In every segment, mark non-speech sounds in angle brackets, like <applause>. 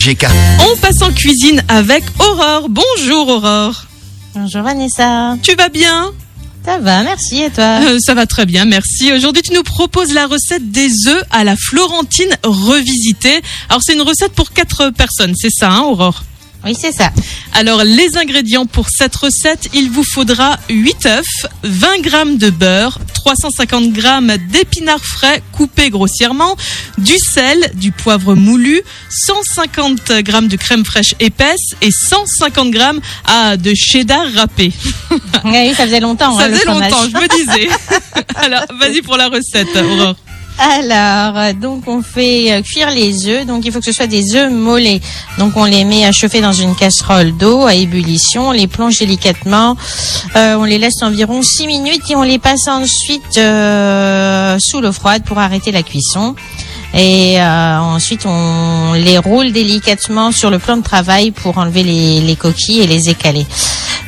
GK. On passe en cuisine avec Aurore. Bonjour Aurore. Bonjour Vanessa. Tu vas bien? Ça va, merci et toi? Euh, Ça va très bien, merci. Aujourd'hui, tu nous proposes la recette des œufs à la Florentine revisitée. Alors, c'est une recette pour quatre personnes, c'est ça, hein, Aurore? Oui, c'est ça. Alors, les ingrédients pour cette recette, il vous faudra 8 œufs, 20 grammes de beurre, 350 grammes d'épinards frais coupés grossièrement, du sel, du poivre moulu, 150 grammes de crème fraîche épaisse et 150 grammes ah, de cheddar râpé. Oui, ça faisait longtemps. Ça hein, faisait longtemps, je me disais. <laughs> Alors, vas-y pour la recette, Aurore. Alors, euh, donc on fait euh, cuire les œufs. Donc il faut que ce soit des œufs mollets. Donc on les met à chauffer dans une casserole d'eau à ébullition. On les plonge délicatement. Euh, on les laisse environ 6 minutes et on les passe ensuite sous l'eau froide pour arrêter la cuisson. Et ensuite, on les roule délicatement sur le plan de travail pour enlever les, les coquilles et les écaler.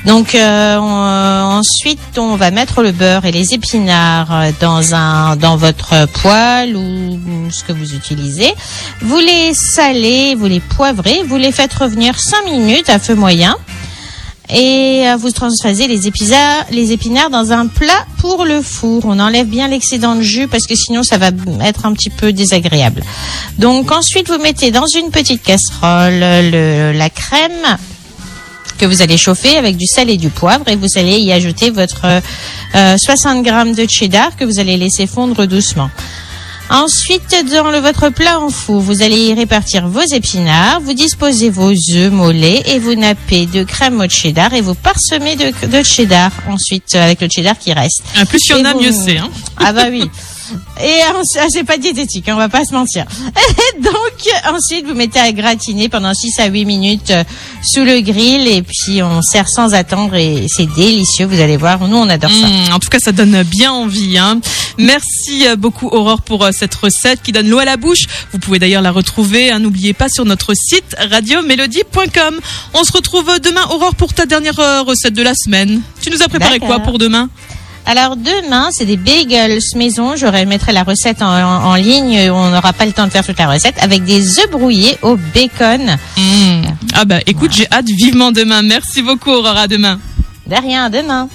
Donc euh, on- ensuite, on va mettre le beurre et les épinards euh, dans un dans votre poêle ou ce que vous utilisez. Vous les salez, vous les poivrez, vous les faites revenir 5 minutes à feu moyen. Et euh, vous transfasez les épinards, les épinards dans un plat pour le four. On enlève bien l'excédent de jus parce que sinon ça va être un petit peu désagréable. Donc ensuite vous mettez dans une petite casserole le- la crème que vous allez chauffer avec du sel et du poivre et vous allez y ajouter votre euh, 60 grammes de cheddar que vous allez laisser fondre doucement. Ensuite, dans le, votre plat en four, vous allez y répartir vos épinards, vous disposez vos œufs mollets et vous nappez de crème au cheddar et vous parsemez de, de cheddar ensuite euh, avec le cheddar qui reste. Ah, plus il y en a, vous- mieux c'est. Hein. Ah bah oui. Et c'est pas diététique, hein, on va pas se mentir. <laughs> Et ensuite vous mettez à gratiner pendant 6 à 8 minutes euh, sous le grill et puis on sert sans attendre et c'est délicieux, vous allez voir. Nous on adore ça. Mmh, en tout cas, ça donne bien envie. Hein. Merci euh, beaucoup Aurore pour euh, cette recette qui donne l'eau à la bouche. Vous pouvez d'ailleurs la retrouver, hein, n'oubliez pas, sur notre site radiomélodie.com. On se retrouve demain Aurore pour ta dernière recette de la semaine. Tu nous as préparé quoi pour demain? Alors demain, c'est des bagels maison. Je mettrai la recette en, en- en ligne. On n'aura pas le temps de faire toute la recette avec des œufs brouillés au bacon. Mmh. Ah bah écoute, j'ai hâte vivement demain. Merci beaucoup Aurore, à demain. De rien, à demain.